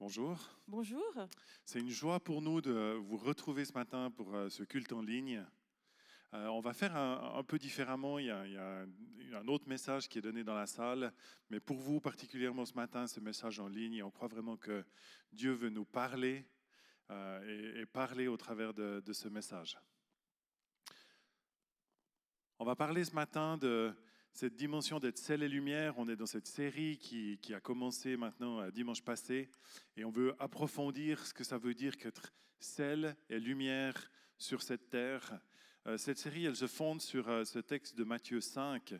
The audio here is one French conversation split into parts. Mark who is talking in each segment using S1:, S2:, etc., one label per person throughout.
S1: Bonjour.
S2: Bonjour.
S1: C'est une joie pour nous de vous retrouver ce matin pour euh, ce culte en ligne. Euh, on va faire un, un peu différemment. Il y, a, il y, a, un autre message qui est donné dans la salle, mais pour vous particulièrement ce matin, ce message en ligne, on croit vraiment que Dieu veut nous parler euh, et, et, parler au travers de, de, ce message. On va parler ce matin de cette dimension d'être sel et lumière. On est dans cette série qui, a commencé maintenant dimanche passé et on veut approfondir ce que ça veut dire qu'être sel et lumière sur cette terre. Euh, cette série, elle se fonde sur euh, ce texte de Matthieu 5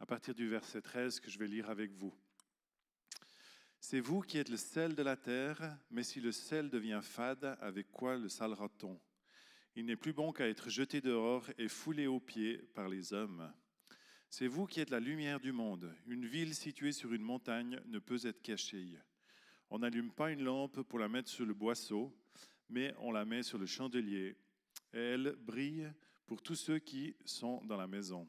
S1: à partir du verset 13 que je vais lire avec vous. C'est vous qui êtes le sel de la terre, mais si le sel devient fade, avec quoi le salera-t-on? Il n'est plus bon qu'à être jeté dehors et foulé aux pieds par les hommes. C'est vous qui êtes la lumière du monde. Une ville située sur une montagne ne peut être cachée. On n'allume pas une lampe pour la mettre sur le boisseau, mais on la met sur le chandelier. Elle brille pour tous ceux qui sont dans la maison.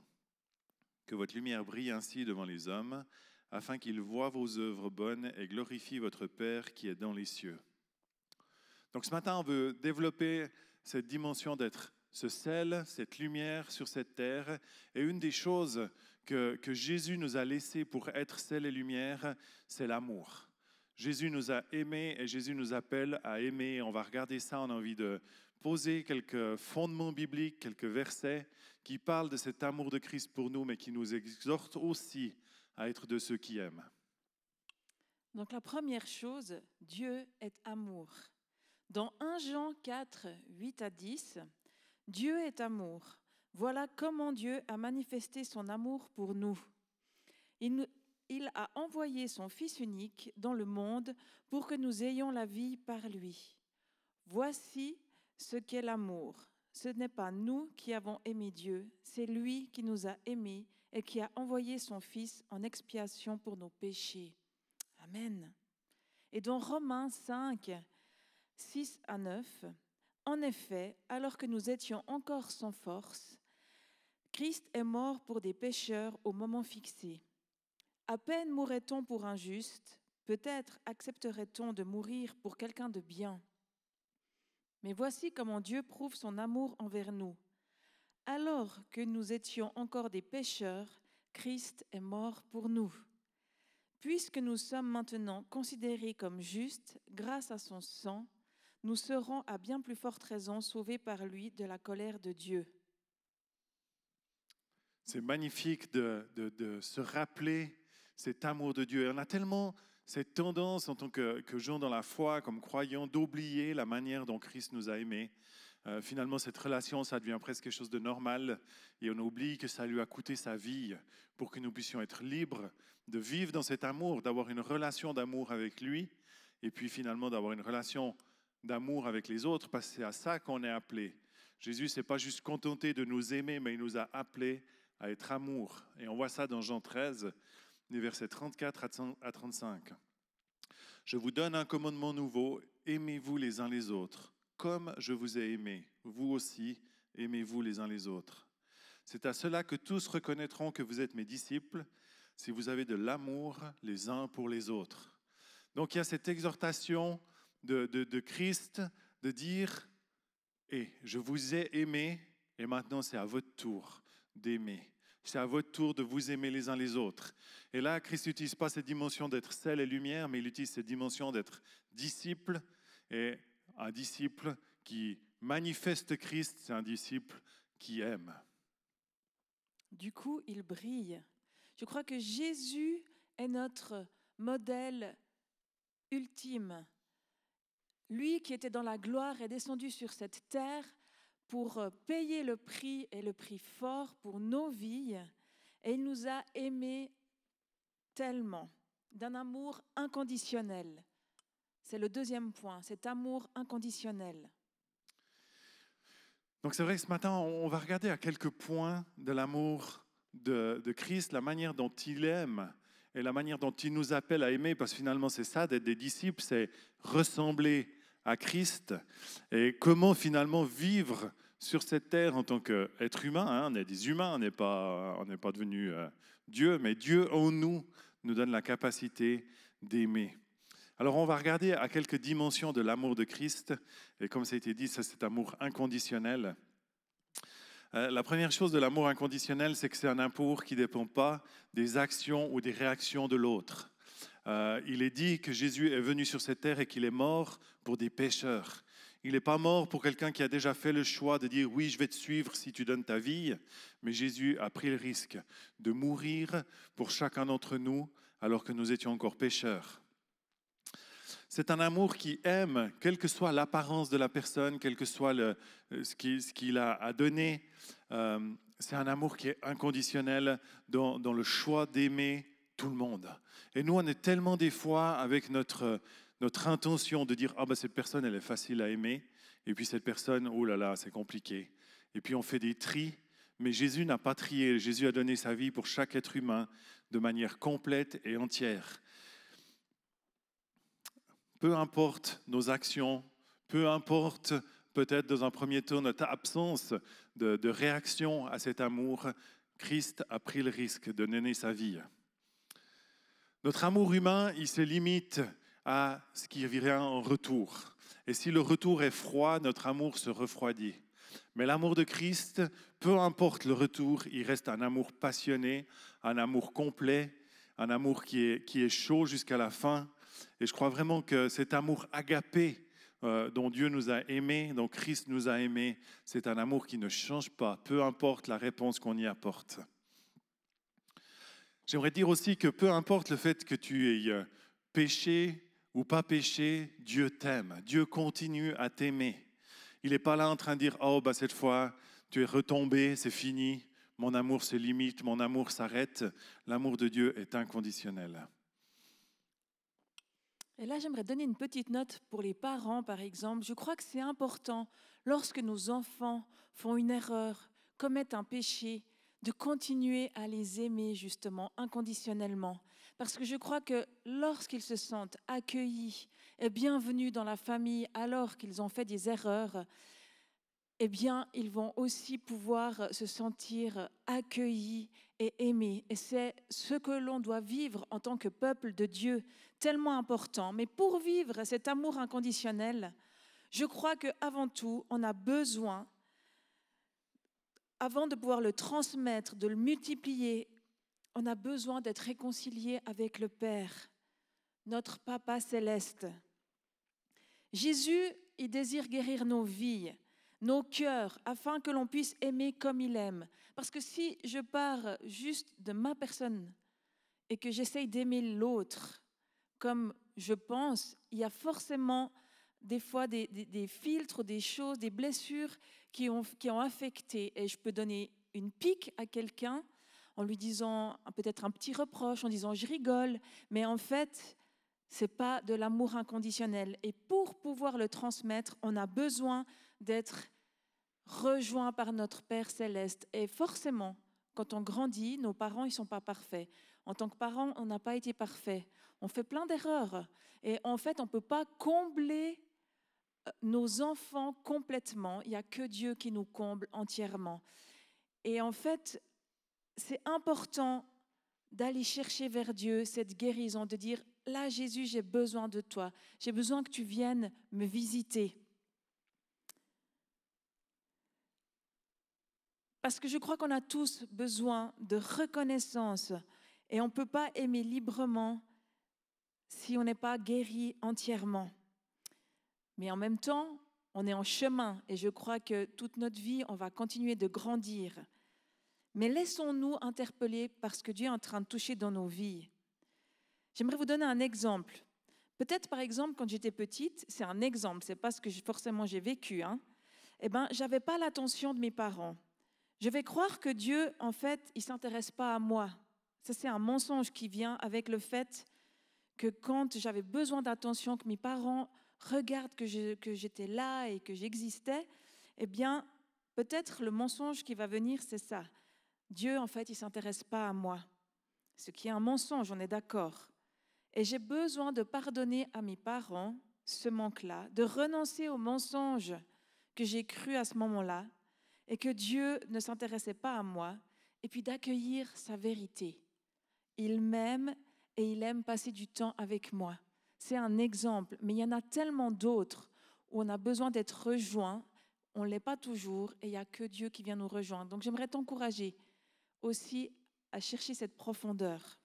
S1: Que votre lumière brille ainsi devant les hommes, afin qu'ils voient vos œuvres bonnes et glorifient votre Père qui est dans les cieux. Donc ce matin, on veut développer cette dimension d'être ce sel, cette lumière sur cette terre. Et une des choses que, Jésus nous a laissées pour être sel et lumière, c'est l'amour. Jésus nous a aimés et Jésus nous appelle à aimer. On va regarder ça, on a envie de poser quelques fondements bibliques, quelques versets qui parlent de cet amour de Christ pour nous, mais qui nous exhortent aussi à être de ceux qui aiment.
S2: Donc la première chose, Dieu est amour. Dans 1 Jean 4, 8 à 10, Dieu est amour. Voilà comment Dieu a manifesté son amour pour nous. Il, a envoyé son Fils unique dans le monde pour que nous ayons la vie par lui. Voici ce qu'est l'amour. Ce n'est pas nous qui avons aimé Dieu, c'est lui qui nous a aimés et qui a envoyé son Fils en expiation pour nos péchés. Amen. Et dans Romains 5, 6 à 9, en effet, alors que nous étions encore sans force, Christ est mort pour des pécheurs au moment fixé. À peine mourrait-on pour un juste, peut-être accepterait-on de mourir pour quelqu'un de bien. Mais voici comment Dieu prouve son amour envers nous. Alors que nous étions encore des pécheurs, Christ est mort pour nous. Puisque nous sommes maintenant considérés comme justes grâce à son sang, nous serons à bien plus forte raison sauvés par lui de la colère de Dieu.
S1: C'est magnifique de, se rappeler cet amour de Dieu. On a tellement cette tendance en tant que, que gens dans la foi, comme croyants, d'oublier la manière dont Christ nous a aimés. Euh, finalement, cette relation, ça devient presque quelque chose de normal et on oublie que ça lui a coûté sa vie pour que nous puissions être libres de vivre dans cet amour, d'avoir une relation d'amour avec lui et puis finalement d'avoir une relation d'amour avec les autres, parce que c'est à ça qu'on est appelé. Jésus s'est pas juste contenté de nous aimer, mais il nous a appelés à être amour. Et on voit ça dans Jean 13, les versets 34 à 35. Je vous donne un commandement nouveau, aimez-vous les uns les autres, comme je vous ai aimé. Vous aussi, aimez-vous les uns les autres. C'est à cela que tous reconnaîtront que vous êtes mes disciples, si vous avez de l'amour les uns pour les autres. Donc il y a cette exhortation de, Christ de dire, et eh, je vous ai aimé, et maintenant c'est à votre tour d'aimer. C'est à votre tour de vous aimer les uns les autres. Et là, Christ n'utilise pas cette dimension d'être sel et lumière, mais il utilise cette dimension d'être disciple. Et un disciple qui manifeste Christ, c'est un disciple qui aime.
S2: Du coup, il brille. Je crois que Jésus est notre modèle ultime. Lui qui était dans la gloire est descendu sur cette terre pour euh, payer le prix et le prix fort pour nos vies. Et il nous a aimés tellement, d'un amour inconditionnel. C'est le deuxième point, cet amour inconditionnel.
S1: Donc c'est vrai que ce matin, on va regarder à quelques points de l'amour de, de, Christ, la manière dont il aime et la manière dont il nous appelle à aimer, parce que finalement c'est ça, d'être des disciples, c'est ressembler à Christ et comment finalement vivre sur cette terre en tant qu'être humain. Hein. On est des humains, on n'est pas, on pas devenu euh, Dieu, mais Dieu en nous nous donne la capacité d'aimer. Alors on va regarder à quelques dimensions de l'amour de Christ. Et comme ça a été dit, c'est cet amour inconditionnel. Euh, la première chose de l'amour inconditionnel, c'est que c'est un amour qui ne dépend pas des actions ou des réactions de l'autre. Euh, il est dit que Jésus est venu sur cette terre et qu'il est mort pour des pécheurs. Il n'est pas mort pour quelqu'un qui a déjà fait le choix de dire oui, je vais te suivre si tu donnes ta vie, mais Jésus a pris le risque de mourir pour chacun d'entre nous alors que nous étions encore pécheurs. C'est un amour qui aime, quelle que soit l'apparence de la personne, quel que soit ce qu'il a à donner. Euh, c'est un amour qui est inconditionnel dans le choix d'aimer tout le monde. Et nous, on est tellement des fois avec notre, notre intention de dire, ah ben cette personne, elle est facile à aimer, et puis cette personne, oh là là, c'est compliqué. Et puis on fait des tris, mais Jésus n'a pas trié, Jésus a donné sa vie pour chaque être humain de manière complète et entière peu importe nos actions, peu importe peut-être dans un premier temps notre absence de, réaction à cet amour, Christ a pris le risque de donner sa vie. Notre amour humain, il se limite à ce qui vient en retour. Et si le retour est froid, notre amour se refroidit. Mais l'amour de Christ, peu importe le retour, il reste un amour passionné, un amour complet, un amour qui est, qui est chaud jusqu'à la fin, et je crois vraiment que cet amour agapé euh, dont Dieu nous a aimés, dont Christ nous a aimés, c'est un amour qui ne change pas, peu importe la réponse qu'on y apporte. J'aimerais dire aussi que peu importe le fait que tu aies euh, péché ou pas péché, Dieu t'aime. Dieu continue à t'aimer. Il n'est pas là en train de dire, oh, bah, cette fois, tu es retombé, c'est fini, mon amour se limite, mon amour s'arrête. L'amour de Dieu est inconditionnel.
S2: Et là, j'aimerais donner une petite note pour les parents, par exemple. Je crois que c'est important, lorsque nos enfants font une erreur, commettent un péché, de continuer à les aimer justement inconditionnellement. Parce que je crois que lorsqu'ils se sentent accueillis et bienvenus dans la famille alors qu'ils ont fait des erreurs, eh bien, ils vont aussi pouvoir se sentir accueillis et aimés. Et c'est ce que l'on doit vivre en tant que peuple de Dieu, tellement important. Mais pour vivre cet amour inconditionnel, je crois qu'avant tout, on a besoin, avant de pouvoir le transmettre, de le multiplier, on a besoin d'être réconcilié avec le Père, notre Papa céleste. Jésus, il désire guérir nos vies nos cœurs, afin que l'on puisse aimer comme il aime. Parce que si je pars juste de ma personne et que j'essaye d'aimer l'autre comme je pense, il y a forcément des fois des, filtres, des choses, des blessures qui ont, qui ont affecté. Et je peux donner une pique à quelqu'un en lui disant peut-être un petit reproche, en disant je rigole, mais en fait, c'est pas de l'amour inconditionnel. Et pour pouvoir le transmettre, on a besoin d'être rejoint par notre Père céleste. Et forcément, quand on grandit, nos parents, ils sont pas parfaits. En tant que parents, on n'a pas été parfait. On fait plein d'erreurs. Et en fait, on ne peut pas combler nos enfants complètement. Il n'y a que Dieu qui nous comble entièrement. Et en fait, c'est important d'aller chercher vers Dieu cette guérison, de dire, là Jésus, j'ai besoin de toi. J'ai besoin que tu viennes me visiter. Parce que je crois qu'on a tous besoin de reconnaissance et on ne peut pas aimer librement si on n'est pas guéri entièrement. Mais en même temps, on est en chemin et je crois que toute notre vie, on va continuer de grandir. Mais laissons-nous interpeller par ce que Dieu est en train de toucher dans nos vies. J'aimerais vous donner un exemple. Peut-être par exemple quand j'étais petite, c'est un exemple, c'est pas ce que forcément j'ai vécu. Hein. Eh ben, j'avais pas l'attention de mes parents. Je vais croire que Dieu, en fait, il s'intéresse pas à moi. Ça, c'est un mensonge qui vient avec le fait que quand j'avais besoin d'attention, que mes parents regardent que, j'étais là et que j'existais, eh bien, peut-être le mensonge qui va venir, c'est ça. Dieu, en fait, il ne s'intéresse pas à moi. Ce qui est un mensonge, on est d'accord. Et j'ai besoin de pardonner à mes parents ce manque-là, de renoncer au mensonge que j'ai cru à ce moment-là et que Dieu ne s'intéressait pas à moi, et puis d'accueillir sa vérité. Il m'aime et il aime passer du temps avec moi. C'est un exemple, mais il y en a tellement d'autres où on a besoin d'être rejoint. On ne l'est pas toujours et il n'y a que Dieu qui vient nous rejoindre. Donc j'aimerais t'encourager aussi à chercher cette profondeur.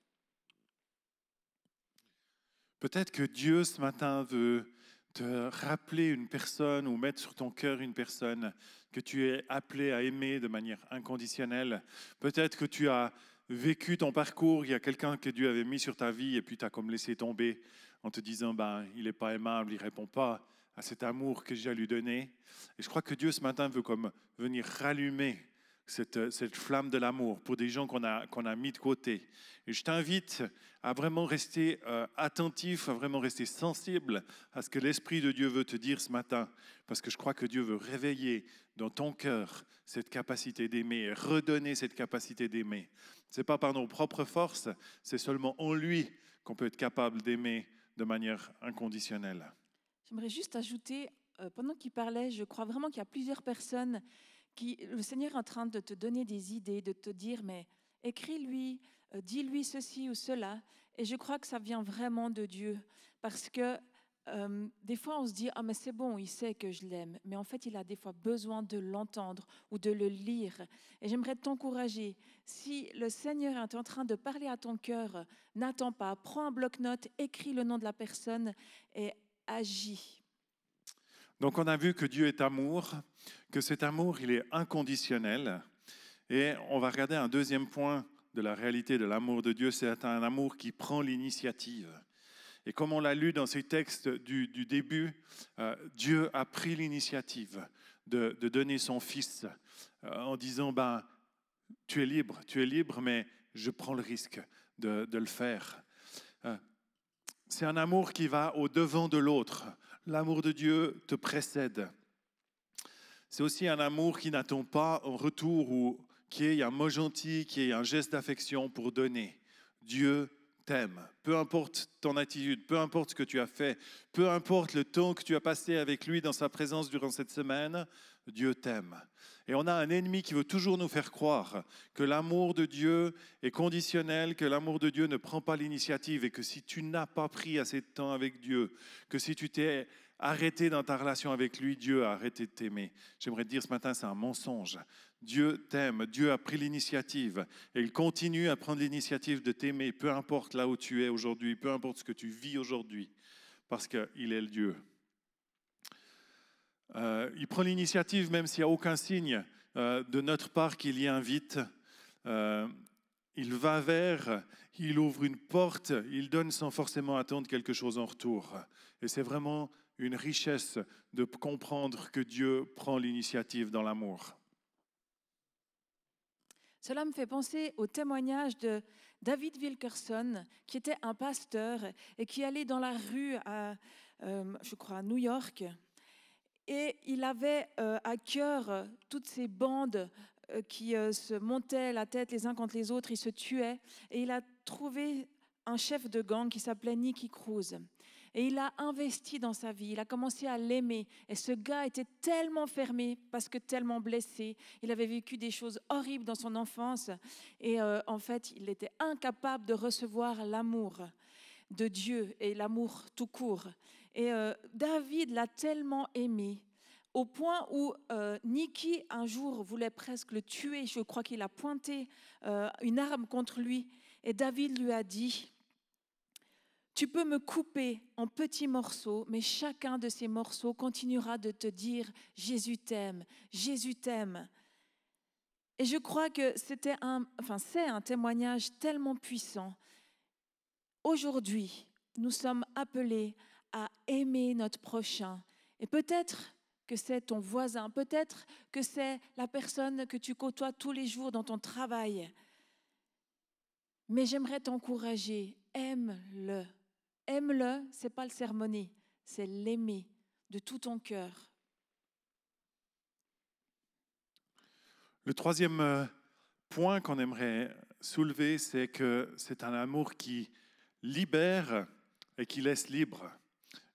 S1: Peut-être que Dieu ce matin veut te rappeler une personne ou mettre sur ton cœur une personne que tu es appelé à aimer de manière inconditionnelle. Peut-être que tu as vécu ton parcours, il y a quelqu'un que Dieu avait mis sur ta vie et puis tu as comme laissé tomber en te disant, ben, il n'est pas aimable, il ne répond pas à cet amour que j'ai à lui donner. Et je crois que Dieu ce matin veut comme venir rallumer cette, cette flamme de l'amour pour des gens qu'on a, a mis de côté. Et je t'invite à vraiment rester euh, attentif, à vraiment rester sensible à ce que l'Esprit de Dieu veut te dire ce matin, parce que je crois que Dieu veut réveiller dans ton cœur cette capacité d'aimer, redonner cette capacité d'aimer. Ce n'est pas par nos propres forces, c'est seulement en lui qu'on peut être capable d'aimer de manière inconditionnelle.
S2: J'aimerais juste ajouter, euh, pendant qu'il parlait, je crois vraiment qu'il y a plusieurs personnes qui, le Seigneur est en train de te donner des idées, de te dire, mais écris-lui, euh, dis-lui ceci ou cela. Et je crois que ça vient vraiment de Dieu. Parce que euh, des fois, on se dit, ah mais c'est bon, il sait que je l'aime. Mais en fait, il a des fois besoin de l'entendre ou de le lire. Et j'aimerais t'encourager. Si le Seigneur est en train de parler à ton cœur, n'attends pas, prends un bloc-notes, écris le nom de la personne et agis.
S1: Donc on a vu que Dieu est amour, que cet amour, il est inconditionnel. Et on va regarder un deuxième point de la réalité de l'amour de Dieu, c'est un amour qui prend l'initiative. Et comme on l'a lu dans ces textes du, début, euh, Dieu a pris l'initiative de, donner son Fils euh, en disant, ben, tu es libre, tu es libre, mais je prends le risque de, le faire. Euh, c'est un amour qui va au devant de l'autre. L'amour de Dieu te précède. C'est aussi un amour qui n'attend pas en retour ou qui est un mot gentil, qui est un geste d'affection pour donner. Dieu t'aime. Peu importe ton attitude, peu importe ce que tu as fait, peu importe le temps que tu as passé avec lui dans sa présence durant cette semaine, Dieu t'aime. Et on a un ennemi qui veut toujours nous faire croire que l'amour de Dieu est conditionnel, que l'amour de Dieu ne prend pas l'initiative et que si tu n'as pas pris assez de temps avec Dieu, que si tu t'es arrêté dans ta relation avec lui, Dieu a arrêté de t'aimer. J'aimerais te dire ce matin, c'est un mensonge. Dieu t'aime, Dieu a pris l'initiative et il continue à prendre l'initiative de t'aimer, peu importe là où tu es aujourd'hui, peu importe ce que tu vis aujourd'hui, parce qu'il est le Dieu. Euh, il prend l'initiative même s'il n'y a aucun signe euh, de notre part qu'il y invite. Euh, il va vers, il ouvre une porte, il donne sans forcément attendre quelque chose en retour. Et c'est vraiment une richesse de comprendre que Dieu prend l'initiative dans l'amour.
S2: Cela me fait penser au témoignage de David Wilkerson, qui était un pasteur et qui allait dans la rue à, je crois, à New York, et il avait euh, à cœur euh, toutes ces bandes euh, qui se montaient la tête les uns contre les autres, ils se tuaient. Et il a trouvé un chef de gang qui s'appelait Nicky Cruz. Et il a investi dans sa vie, il a commencé à l'aimer. Et ce gars était tellement fermé parce que tellement blessé. Il avait vécu des choses horribles dans son enfance. Et en fait, il était incapable de recevoir l'amour de Dieu et l'amour tout court. Et euh, David l'a tellement aimé au point où euh, Niki un jour voulait presque le tuer. Je crois qu'il a pointé euh, une arme contre lui. Et David lui a dit, tu peux me couper en petits morceaux, mais chacun de ces morceaux continuera de te dire, Jésus t'aime, Jésus t'aime. Et je crois que c'était un, enfin, c'est un témoignage tellement puissant. Aujourd'hui, nous sommes appelés à aimer notre prochain. Et peut-être que c'est ton voisin, peut-être que c'est la personne que tu côtoies tous les jours dans ton travail. Mais j'aimerais t'encourager, aime-le. Aime-le, c'est pas le sermonner, c'est l'aimer de tout ton cœur.
S1: Le troisième euh, point qu'on aimerait soulever, c'est que c'est un amour qui libère et qui laisse libre.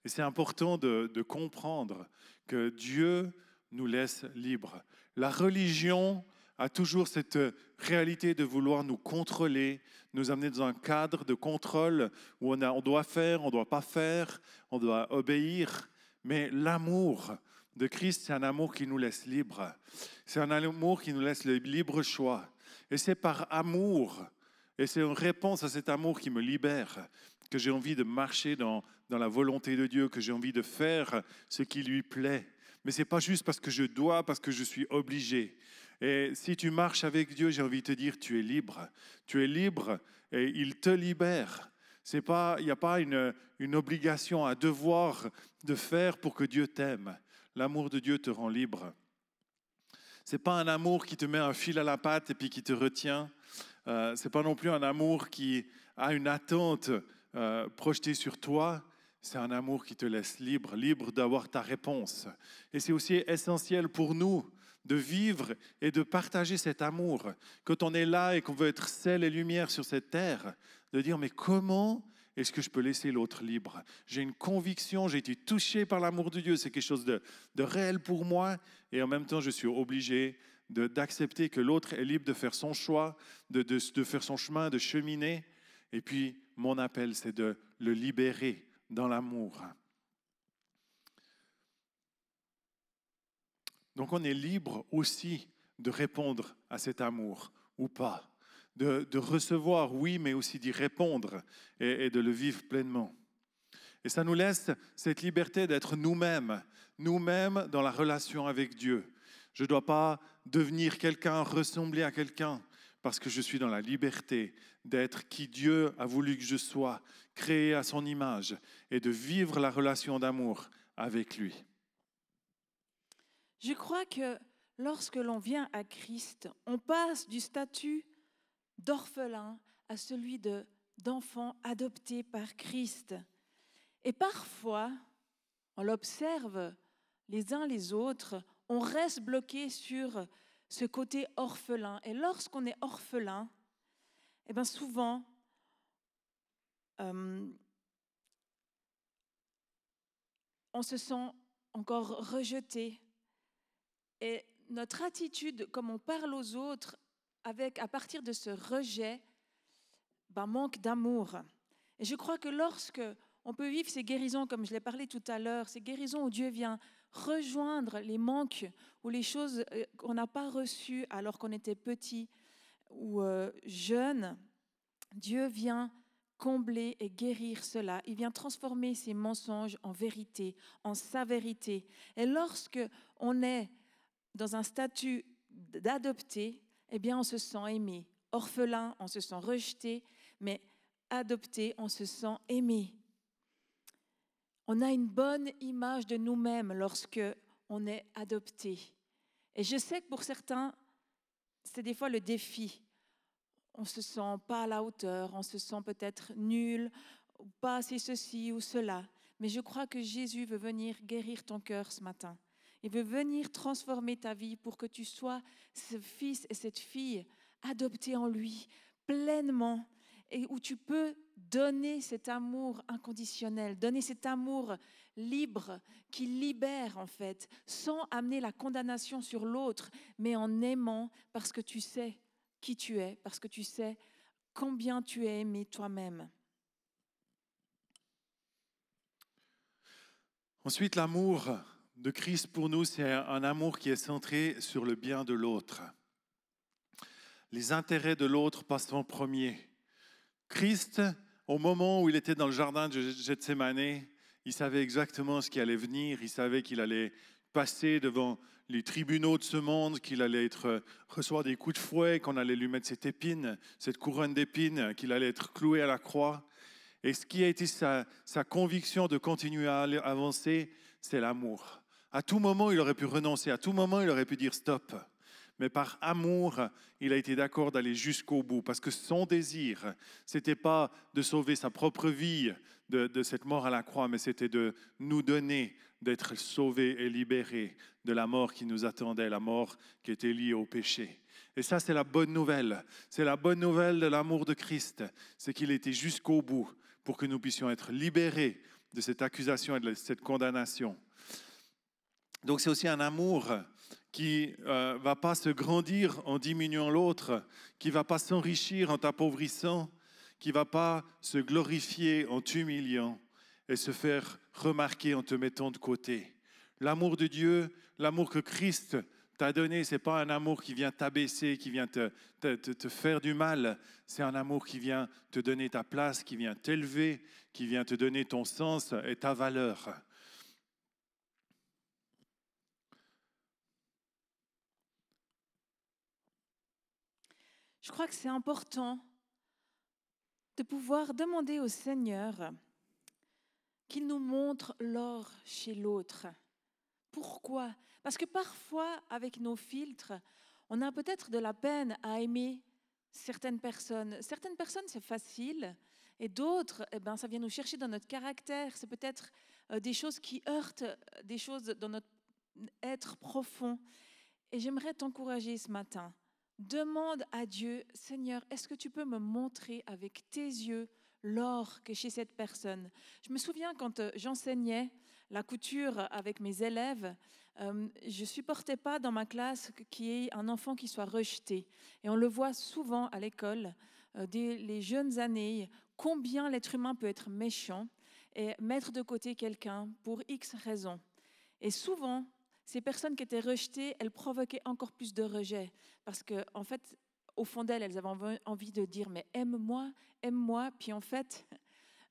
S1: Et c'est important de, comprendre que Dieu nous laisse libres. La religion a toujours cette réalité de vouloir nous contrôler, nous amener dans un cadre de contrôle où on, a, on doit faire, on ne doit pas faire, on doit obéir. Mais l'amour de Christ, c'est un amour qui nous laisse libres. C'est un amour qui nous laisse le libre choix. Et c'est par amour, et c'est une réponse à cet amour qui me libère, que j'ai envie de marcher dans, dans la volonté de Dieu, que j'ai envie de faire ce qui lui plaît. Mais ce n'est pas juste parce que je dois, parce que je suis obligé. Et si tu marches avec Dieu, j'ai envie de te dire, tu es libre. Tu es libre et il te libère. Il n'y a pas une, obligation, un devoir de faire pour que Dieu t'aime. L'amour de Dieu te rend libre. Ce n'est pas un amour qui te met un fil à la patte et puis qui te retient. Euh, Ce n'est pas non plus un amour qui a une attente euh, projetée sur toi. C'est un amour qui te laisse libre, libre d'avoir ta réponse. Et c'est aussi essentiel pour nous de vivre et de partager cet amour. Quand on est là et qu'on veut être sel et lumière sur cette terre, de dire mais comment est-ce que je peux laisser l'autre libre? J'ai une conviction, j'ai été touché par l'amour de Dieu, c'est quelque chose de, réel pour moi, et en même temps je suis obligé d'accepter que l'autre est libre de faire son choix, de, de faire son chemin, de cheminer. Et puis mon appel, c'est de le libérer dans l'amour. Donc on est libre aussi de répondre à cet amour ou pas, de, recevoir, oui, mais aussi d'y répondre et, et de le vivre pleinement. Et ça nous laisse cette liberté d'être nous-mêmes, nous-mêmes dans la relation avec Dieu. Je ne dois pas devenir quelqu'un, ressembler à quelqu'un, parce que je suis dans la liberté d'être qui Dieu a voulu que je sois, créé à son image, et de vivre la relation d'amour avec lui.
S2: Je crois que lorsque l'on vient à Christ, on passe du statut d'orphelin à celui de, d'enfant adopté par Christ. Et parfois, on l'observe les uns les autres, on reste bloqué sur ce côté orphelin. Et lorsqu'on est orphelin, eh bien souvent, euh, on se sent encore rejeté, et notre attitude, comme on parle aux autres, avec, à partir de ce rejet, ben, manque d'amour. Et je crois que lorsque on peut vivre ces guérisons, comme je l'ai parlé tout à l'heure, ces guérisons où Dieu vient rejoindre les manques ou les choses euh, qu'on n'a pas reçues alors qu'on était petit ou euh, jeune, Dieu vient combler et guérir cela. Il vient transformer ces mensonges en vérité, en sa vérité. Et lorsque on est dans un statut d'adopté, eh bien, on se sent aimé. Orphelin, on se sent rejeté, mais adopté, on se sent aimé. On a une bonne image de nous-mêmes lorsque on est adopté. Et je sais que pour certains, c'est des fois le défi. On se sent pas à la hauteur, on se sent peut-être nul, pas assez ceci ou cela. Mais je crois que Jésus veut venir guérir ton cœur ce matin. Il veut venir transformer ta vie pour que tu sois ce fils et cette fille adoptés en lui pleinement et où tu peux donner cet amour inconditionnel, donner cet amour libre qui libère en fait, sans amener la condamnation sur l'autre, mais en aimant parce que tu sais qui tu es, parce que tu sais combien tu es aimé toi-même.
S1: Ensuite, l'amour de Christ pour nous, c'est un amour qui est centré sur le bien de l'autre. Les intérêts de l'autre passent en premier. Christ, au moment où il était dans le jardin de Gethsemane, il savait exactement ce qui allait venir, il savait qu'il allait passer devant les tribunaux de ce monde, qu'il allait être, recevoir des coups de fouet, qu'on allait lui mettre cette épine, cette couronne d'épines, qu'il allait être cloué à la croix. Et ce qui a été sa, sa conviction de continuer à avancer, c'est l'amour. À tout moment, il aurait pu renoncer, à tout moment, il aurait pu dire stop. Mais par amour, il a été d'accord d'aller jusqu'au bout, parce que son désir, c'était pas de sauver sa propre vie de, de cette mort à la croix, mais c'était de nous donner d'être sauvés et libérés de la mort qui nous attendait, la mort qui était liée au péché. Et ça, c'est la bonne nouvelle. C'est la bonne nouvelle de l'amour de Christ. C'est qu'il était jusqu'au bout pour que nous puissions être libérés de cette accusation et de cette condamnation. Donc c'est aussi un amour qui ne euh, va pas se grandir en diminuant l'autre, qui va pas s'enrichir en t'appauvrissant, qui va pas se glorifier en t'humiliant et se faire remarquer en te mettant de côté. L'amour de Dieu, l'amour que Christ t'a donné, ce n'est pas un amour qui vient t'abaisser, qui vient te, te, faire du mal. C'est un amour qui vient te donner ta place, qui vient t'élever, qui vient te donner ton sens et ta valeur.
S2: Je crois que c'est important de pouvoir demander au Seigneur qu'il nous montre l'or chez l'autre. Pourquoi? Parce que parfois, avec nos filtres, on a peut-être de la peine à aimer certaines personnes. Certaines personnes, c'est facile, et d'autres, eh ben, ça vient nous chercher dans notre caractère. C'est peut-être euh, des choses qui heurtent des choses dans notre être profond. Et j'aimerais t'encourager ce matin Demande à Dieu, Seigneur, est-ce que tu peux me montrer avec tes yeux l'or que chez cette personne? Je me souviens quand euh, j'enseignais la couture avec mes élèves, euh, je supportais pas dans ma classe qu'il y ait un enfant qui soit rejeté. Et on le voit souvent à l'école, euh, dès les jeunes années, combien l'être humain peut être méchant et mettre de côté quelqu'un pour X raisons. Et souvent, ces personnes qui étaient rejetées, elles provoquaient encore plus de rejet. Parce qu'en en fait, au fond d'elles, elles avaient envie de dire, mais aime-moi, aime-moi. Puis en fait,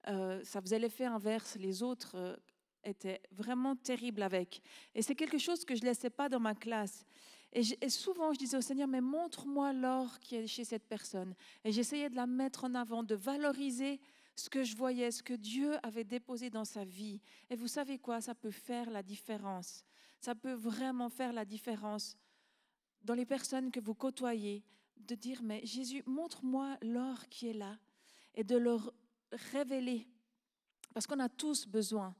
S2: euh, ça faisait l'effet inverse. Les autres euh, étaient vraiment terribles avec. Et c'est quelque chose que je ne laissais pas dans ma classe. Et, souvent, je disais au Seigneur, mais montre-moi l'or qui est chez cette personne. Et j'essayais de la mettre en avant, de valoriser ce que je voyais, ce que Dieu avait déposé dans sa vie. Et vous savez quoi, ça peut faire la différence ça peut vraiment faire la différence dans les personnes que vous côtoyez, de dire, mais Jésus, montre-moi l'or qui est là, et de leur révéler, parce qu'on a tous besoin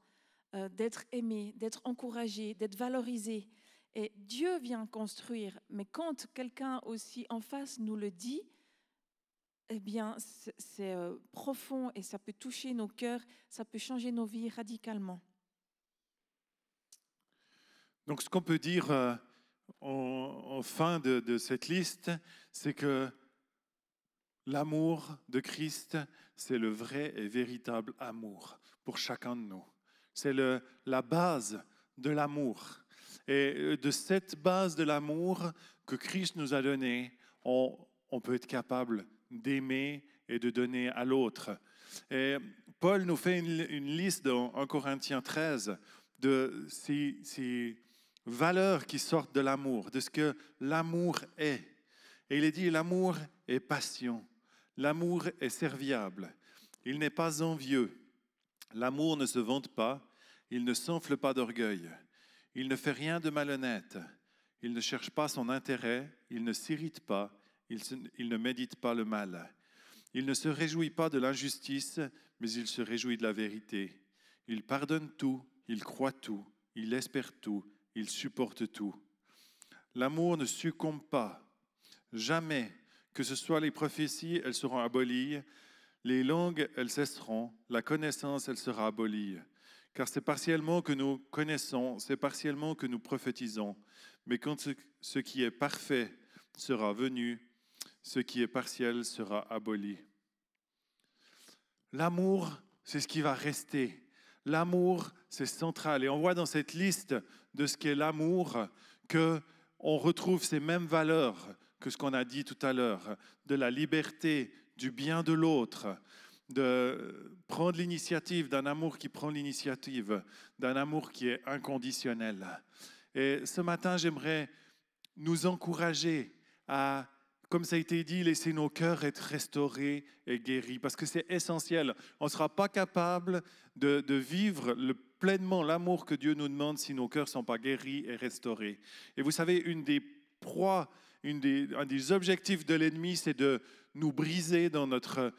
S2: euh, d'être aimés, d'être encouragés, d'être valorisés. Et Dieu vient construire, mais quand quelqu'un aussi en face nous le dit, eh bien, c'est euh, profond et ça peut toucher nos cœurs, ça peut changer nos vies radicalement.
S1: Donc ce qu'on peut dire euh, en, fin de, cette liste, c'est que l'amour de Christ, c'est le vrai et véritable amour pour chacun de nous. C'est la base de l'amour. Et euh, de cette base de l'amour que Christ nous a donnée, on, peut être capable d'aimer et de donner à l'autre. Et Paul nous fait une, liste dans 1 Corinthiens 13 de ces, ces valeurs qui sortent de l'amour, de ce que l'amour est. Et il est dit, l'amour est passion, l'amour est serviable, il n'est pas envieux, l'amour ne se vante pas, il ne s'enfle pas d'orgueil, il ne fait rien de malhonnête, il ne cherche pas son intérêt, il ne s'irrite pas, il, il ne médite pas le mal. Il ne se réjouit pas de l'injustice, mais il se réjouit de la vérité. Il pardonne tout, il croit tout, il espère tout, il supporte tout. L'amour ne succombe pas. Jamais, que ce soit les prophéties, elles seront abolies, les langues, elles cesseront, la connaissance, elle sera abolie. Car c'est partiellement que nous connaissons, c'est partiellement que nous prophétisons. Mais quand ce qui est parfait sera venu, ce qui est partiel sera aboli. L'amour, c'est ce qui va rester. L'amour, c'est central. Et on voit dans cette liste de ce qu'est l'amour que on retrouve ces mêmes valeurs que ce qu'on a dit tout à l'heure, de la liberté, du bien de l'autre, de prendre l'initiative, d'un amour qui prend l'initiative, d'un amour qui est inconditionnel. Et ce matin, j'aimerais nous encourager à comme ça a été dit, laisser nos cœurs être restaurés et guéris, parce que c'est essentiel. On ne sera pas capable de, vivre pleinement l'amour que Dieu nous demande si nos cœurs ne sont pas guéris et restaurés. Et vous savez, une des proies, une un des objectifs de l'ennemi, c'est de nous briser dans notre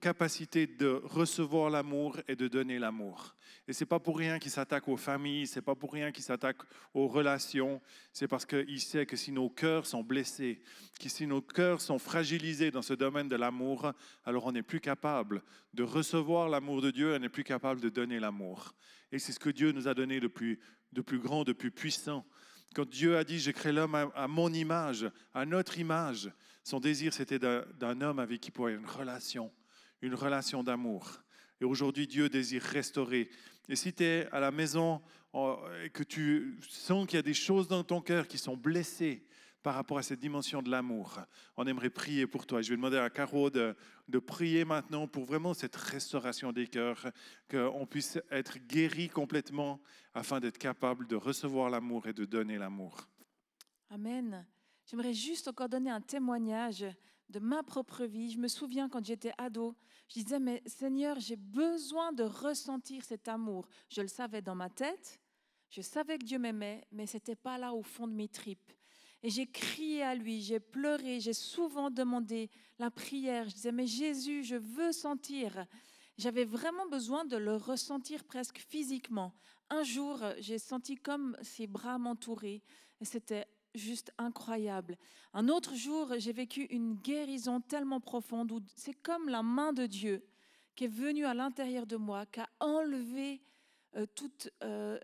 S1: capacité de recevoir l'amour et de donner l'amour. Et c'est pas pour rien qu'il s'attaque aux familles, c'est pas pour rien qu'il s'attaque aux relations, c'est parce qu'il sait que si nos cœurs sont blessés, que si nos cœurs sont fragilisés dans ce domaine de l'amour, alors on n'est plus capable de recevoir l'amour de Dieu, on n'est plus capable de donner l'amour. Et c'est ce que Dieu nous a donné de plus, grand, de plus puissant. Quand Dieu a dit, je crée l'homme à mon image, à notre image, son désir, c'était d'un homme avec qui pourrait avoir une relation, une relation d'amour. Et aujourd'hui, Dieu désire restaurer. Et si tu es à la maison et que tu sens qu'il y a des choses dans ton cœur qui sont blessées par rapport à cette dimension de l'amour, on aimerait prier pour toi. Je vais demander à Caro de, de prier maintenant pour vraiment cette restauration des cœurs, qu'on puisse être guéri complètement afin d'être capable de recevoir l'amour et de donner l'amour.
S2: Amen. J'aimerais juste encore donner un témoignage de ma propre vie. Je me souviens quand j'étais ado, je disais, mais Seigneur, j'ai besoin de ressentir cet amour. Je le savais dans ma tête, je savais que Dieu m'aimait, mais ce n'était pas là au fond de mes tripes. Et j'ai crié à lui, j'ai pleuré, j'ai souvent demandé la prière. Je disais, mais Jésus, je veux sentir. J'avais vraiment besoin de le ressentir presque physiquement. Un jour, j'ai senti comme ses bras m'entouraient. C'était juste incroyable. Un autre jour, j'ai vécu une guérison tellement profonde où c'est comme la main de Dieu qui est venue à l'intérieur de moi, qui a enlevé euh, toutes, euh,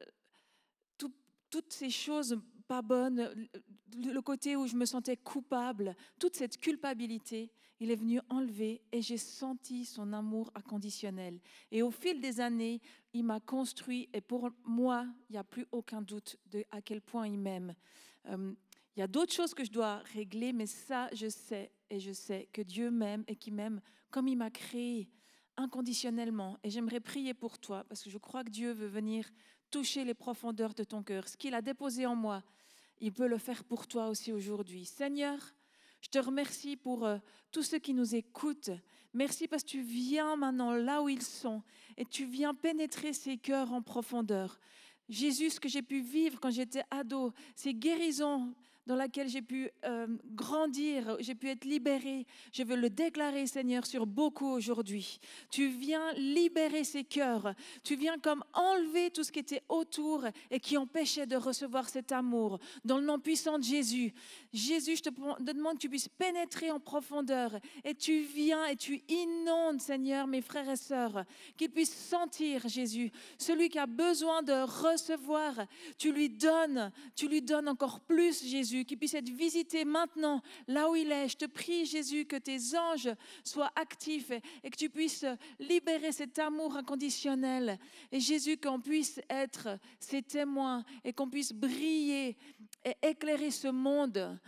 S2: tout- toutes ces choses pas bonnes, le côté où je me sentais coupable, toute cette culpabilité, il est venu enlever et j'ai senti son amour inconditionnel. Et au fil des années, il m'a construit et pour moi, il n'y a plus aucun doute de à quel point il m'aime. Euh, il y a d'autres choses que je dois régler, mais ça, je sais et je sais que Dieu m'aime et qu'il m'aime comme il m'a créé inconditionnellement. Et j'aimerais prier pour toi parce que je crois que Dieu veut venir toucher les profondeurs de ton cœur. Ce qu'il a déposé en moi, il peut le faire pour toi aussi aujourd'hui. Seigneur, je te remercie pour euh, tous ceux qui nous écoutent. Merci parce que tu viens maintenant là où ils sont et tu viens pénétrer ces cœurs en profondeur. Jésus, ce que j'ai pu vivre quand j'étais ado, ces guérisons dans lesquelles j'ai pu euh, grandir, j'ai pu être libérée, je veux le déclarer, Seigneur, sur beaucoup aujourd'hui. Tu viens libérer ces cœurs, tu viens comme enlever tout ce qui était autour et qui empêchait de recevoir cet amour. Dans le nom puissant de Jésus, Jésus, je te demande que tu puisses pénétrer en profondeur et tu viens et tu inondes, Seigneur, mes frères et sœurs, qu'ils puissent sentir, Jésus, celui qui a besoin de recevoir, tu lui donnes, tu lui donnes encore plus, Jésus, qu'il puisse être visité maintenant, là où il est. Je te prie, Jésus, que tes anges soient actifs et, et que tu puisses libérer cet amour inconditionnel. Et Jésus, qu'on puisse être ses témoins et qu'on puisse briller et éclairer ce monde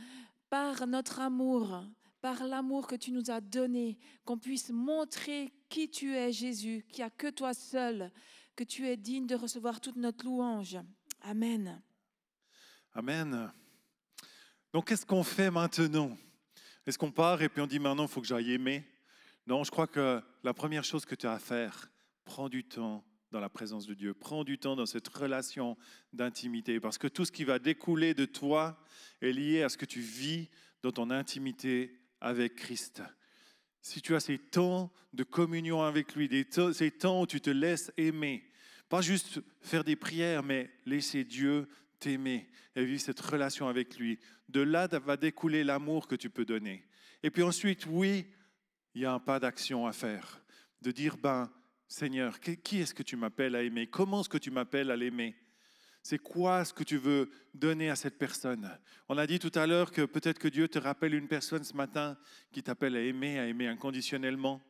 S2: par notre amour, par l'amour que tu nous as donné, qu'on puisse montrer qui tu es, Jésus, qu'il n'y a que toi seul, que tu es digne de recevoir toute notre louange. Amen.
S1: Amen. Donc, qu'est-ce qu'on fait maintenant? Est-ce qu'on part et puis on dit maintenant, il faut que j'aille aimer? Non, je crois que la première chose que tu as à faire, prends du temps dans la présence de Dieu. Prends du temps dans cette relation d'intimité, parce que tout ce qui va découler de toi est lié à ce que tu vis dans ton intimité avec Christ. Si tu as ces temps de communion avec lui, ces temps où tu te laisses aimer, pas juste faire des prières, mais laisser Dieu t'aimer et vivre cette relation avec lui. De là va découler l'amour que tu peux donner. Et puis ensuite, oui, il y a un pas d'action à faire. De dire, ben, Seigneur, qui est-ce que tu m'appelles à aimer? Comment est-ce que tu m'appelles à l'aimer? C'est quoi ce que tu veux donner à cette personne? On a dit tout à l'heure que peut-être que Dieu te rappelle une personne ce matin qui t'appelle à aimer, à aimer inconditionnellement.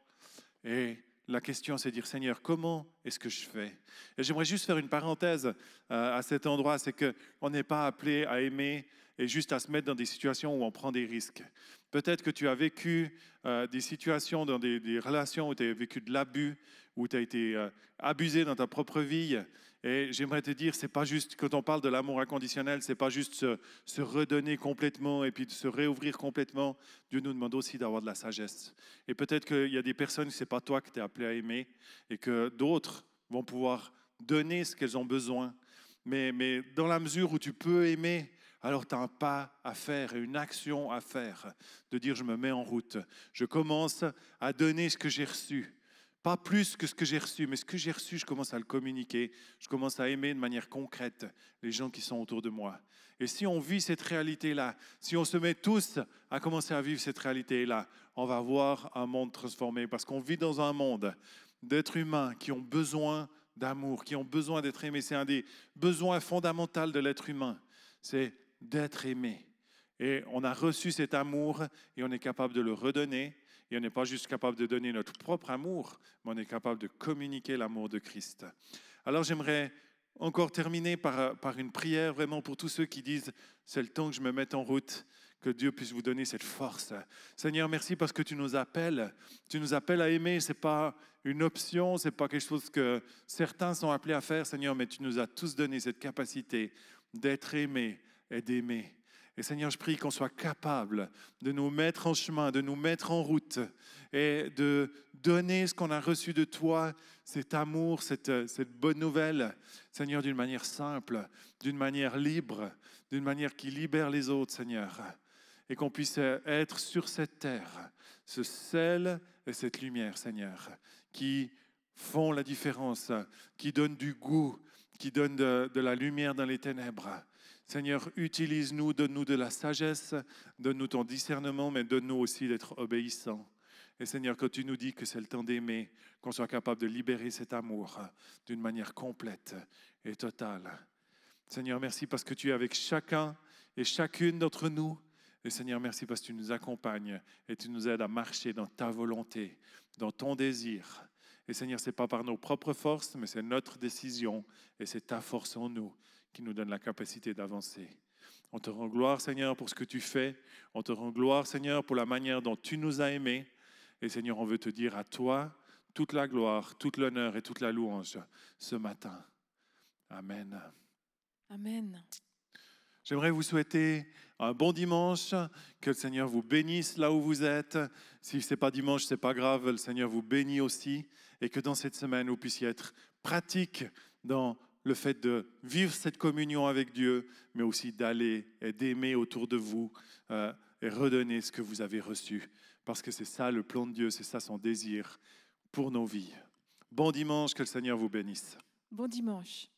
S1: Et la question, c'est de dire, Seigneur, comment est-ce que je fais? Et j'aimerais juste faire une parenthèse euh, à cet endroit, c'est qu'on n'est pas appelé à aimer et juste à se mettre dans des situations où on prend des risques. Peut-être que tu as vécu euh, des situations dans des, relations où tu as vécu de l'abus, où tu as été euh, abusé dans ta propre vie. Et j'aimerais te dire, c'est pas juste, quand on parle de l'amour inconditionnel, c'est pas juste se, redonner complètement et puis se réouvrir complètement. Dieu nous demande aussi d'avoir de la sagesse. Et peut-être qu'il y a des personnes, c'est pas toi que tu es appelé à aimer et que d'autres vont pouvoir donner ce qu'elles ont besoin. Mais, mais dans la mesure où tu peux aimer, alors tu as un pas à faire et une action à faire, de dire je me mets en route, je commence à donner ce que j'ai reçu. Pas plus que ce que j'ai reçu, mais ce que j'ai reçu, je commence à le communiquer, je commence à aimer de manière concrète les gens qui sont autour de moi. Et si on vit cette réalité-là, si on se met tous à commencer à vivre cette réalité-là, on va voir un monde transformé, parce qu'on vit dans un monde d'êtres humains qui ont besoin d'amour, qui ont besoin d'être aimés. C'est un des besoins fondamentaux de l'être humain, c'est d'être aimé. Et on a reçu cet amour et on est capable de le redonner. Et on n'est pas juste capable de donner notre propre amour, mais on est capable de communiquer l'amour de Christ. Alors j'aimerais encore terminer par, une prière vraiment pour tous ceux qui disent, c'est le temps que je me mette en route, que Dieu puisse vous donner cette force. Seigneur, merci parce que tu nous appelles. Tu nous appelles à aimer. Ce n'est pas une option, ce n'est pas quelque chose que certains sont appelés à faire, Seigneur, mais tu nous as tous donné cette capacité d'être aimés et d'aimer. Et Seigneur, je prie qu'on soit capable de nous mettre en chemin, de nous mettre en route et de donner ce qu'on a reçu de toi, cet amour, cette, bonne nouvelle, Seigneur, d'une manière simple, d'une manière libre, d'une manière qui libère les autres, Seigneur. Et qu'on puisse être sur cette terre, ce sel et cette lumière, Seigneur, qui font la différence, qui donnent du goût, qui donnent de la lumière dans les ténèbres. Seigneur, utilise-nous, donne-nous de la sagesse, donne-nous ton discernement, mais donne-nous aussi d'être obéissants. Et Seigneur, quand tu nous dis que c'est le temps d'aimer, qu'on soit capable de libérer cet amour d'une manière complète et totale. Seigneur, merci parce que tu es avec chacun et chacune d'entre nous. Et Seigneur, merci parce que tu nous accompagnes et tu nous aides à marcher dans ta volonté, dans ton désir. Et Seigneur, ce n'est pas par nos propres forces, mais c'est notre décision et c'est ta force en nous qui nous donne la capacité d'avancer. On te rend gloire, Seigneur, pour ce que tu fais. On te rend gloire, Seigneur, pour la manière dont tu nous as aimés. Et Seigneur, on veut te dire à toi toute la gloire, toute l'honneur et toute la louange ce matin. Amen.
S2: Amen.
S1: J'aimerais vous souhaiter un bon dimanche, que le Seigneur vous bénisse là où vous êtes. Si ce n'est pas dimanche, ce n'est pas grave, le Seigneur vous bénit aussi. Et que dans cette semaine, vous puissiez être pratique dans le fait de vivre cette communion avec Dieu, mais aussi d'aller et d'aimer autour de vous euh, et redonner ce que vous avez reçu. Parce que c'est ça le plan de Dieu, c'est ça son désir pour nos vies. Bon dimanche, que le Seigneur vous bénisse.
S2: Bon dimanche.